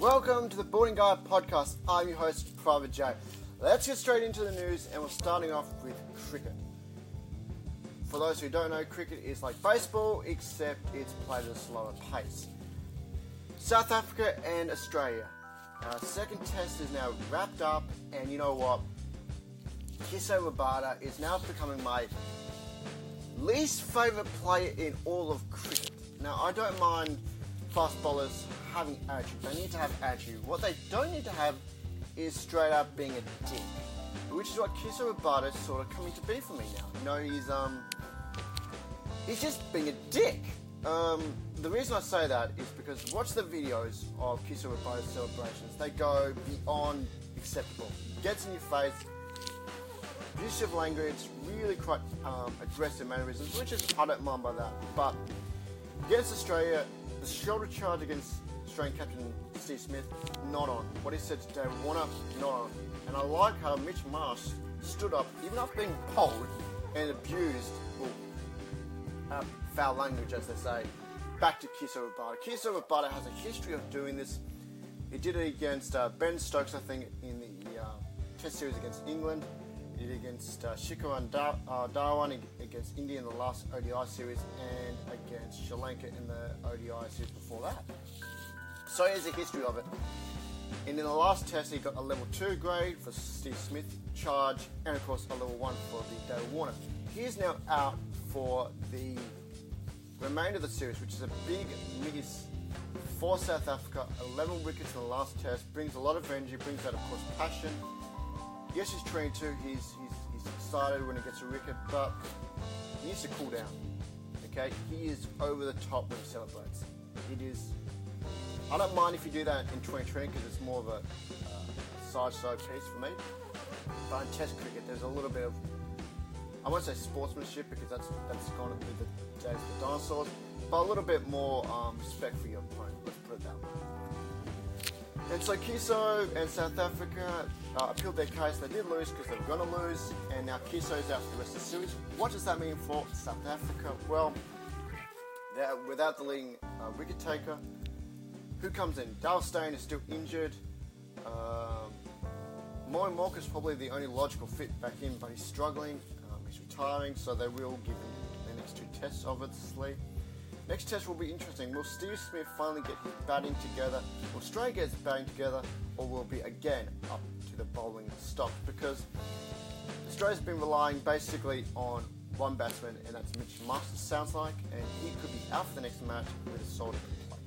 Welcome to the Boarding Guide Podcast. I'm your host, Private J. Let's get straight into the news, and we're starting off with cricket. For those who don't know, cricket is like baseball, except it's played at a slower pace. South Africa and Australia. Uh, second test is now wrapped up, and you know what? Kiso Rabada is now becoming my least favourite player in all of cricket. Now, I don't mind fast bowlers having attitude. They need to have attitude. What they don't need to have is straight up being a dick. Which is what Kiso Rabada is sort of coming to be for me now. You know, he's um he's just being a dick. Um, the reason I say that is because watch the videos of Kiso Rabada's celebrations. They go beyond acceptable. Gets in your face, abusive language, really quite um, aggressive mannerisms, which is I don't mind by that. But against Australia, the shoulder charge against Australian captain Steve Smith, not on. What he said today, Warner, not on. And I like how Mitch Marsh stood up, even after being polled and abused, well, uh, foul language as they say, back to Kiso Rabada. Kiso Rabada has a history of doing this. He did it against uh, Ben Stokes, I think, in the uh, Test series against England. Did against uh, Shikharan Dar- uh, Dhawan against India in the last ODI series, and against Sri Lanka in the ODI series before that. So here's a history of it. And in the last test, he got a level 2 grade for Steve Smith charge, and of course, a level 1 for the David Warner. He is now out for the remainder of the series, which is a big miss for South Africa. 11 wickets in the last test, brings a lot of energy, brings out, of course, passion. Yes, he's 22, he's, he's, he's excited when he gets a record, but he needs to cool down. Okay, he is over the top when he celebrates. It is I don't mind if you do that in 2020 because it's more of a uh, side-side piece for me. But in Test cricket, there's a little bit of I won't say sportsmanship because that's that's gone with the days of the dinosaurs, but a little bit more um, respect for your opponent. Let's put it that way. And so Kiso and South Africa uh, appealed their case. They did lose because they were going to lose, and now Kiso is out for the rest of the series. What does that mean for South Africa? Well, without the leading uh, wicket taker, who comes in? Dale Steyn is still injured. Um, Morne Morkel is probably the only logical fit back in, but he's struggling. Um, he's retiring, so they will give him the next two tests, obviously. Next test will be interesting. Will Steve Smith finally get his batting together? Will Australia get his batting together? Or will be again up to the bowling stock? Because Australia's been relying basically on one batsman, and that's Mitch Masters, sounds like, and he could be out for the next match with a shoulder complaint